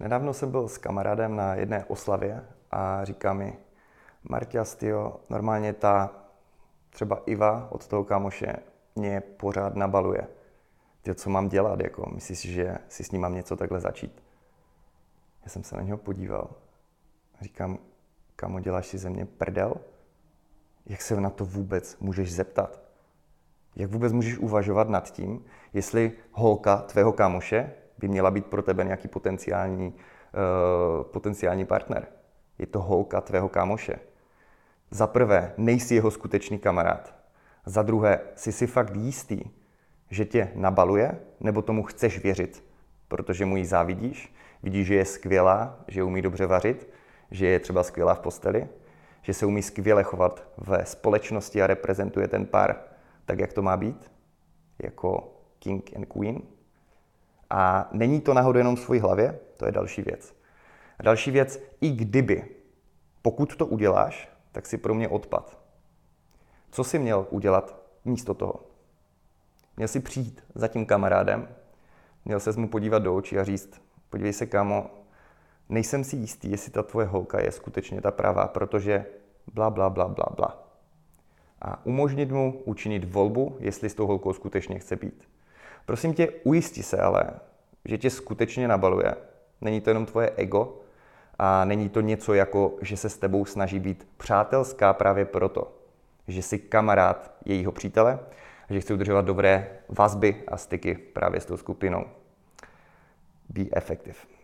Nedávno jsem byl s kamarádem na jedné oslavě a říká mi, Marťas, tyjo, normálně ta třeba Iva od toho kámoše mě pořád nabaluje. Ty, co mám dělat, jako, myslíš že si s ním mám něco takhle začít? Já jsem se na něho podíval. Říkám, kamo, děláš si ze mě prdel? Jak se na to vůbec můžeš zeptat? Jak vůbec můžeš uvažovat nad tím, jestli holka tvého kámoše by měla být pro tebe nějaký potenciální, uh, potenciální partner? Je to holka tvého kámoše. Za prvé, nejsi jeho skutečný kamarád. Za druhé, jsi si fakt jistý, že tě nabaluje, nebo tomu chceš věřit, protože mu ji závidíš, vidíš, že je skvělá, že umí dobře vařit, že je třeba skvělá v posteli, že se umí skvěle chovat ve společnosti a reprezentuje ten pár tak, jak to má být, jako king and queen. A není to náhodou jenom v své hlavě, to je další věc. A další věc, i kdyby, pokud to uděláš, tak si pro mě odpad. Co jsi měl udělat místo toho? Měl si přijít za tím kamarádem, měl se mu podívat do očí a říct, podívej se, kámo, nejsem si jistý, jestli ta tvoje holka je skutečně ta pravá, protože bla, bla, bla, bla, bla. A umožnit mu učinit volbu, jestli s tou holkou skutečně chce být. Prosím tě, ujisti se ale, že tě skutečně nabaluje. Není to jenom tvoje ego a není to něco jako, že se s tebou snaží být přátelská právě proto, že jsi kamarád jejího přítele a že chce udržovat dobré vazby a styky právě s tou skupinou. Be effective.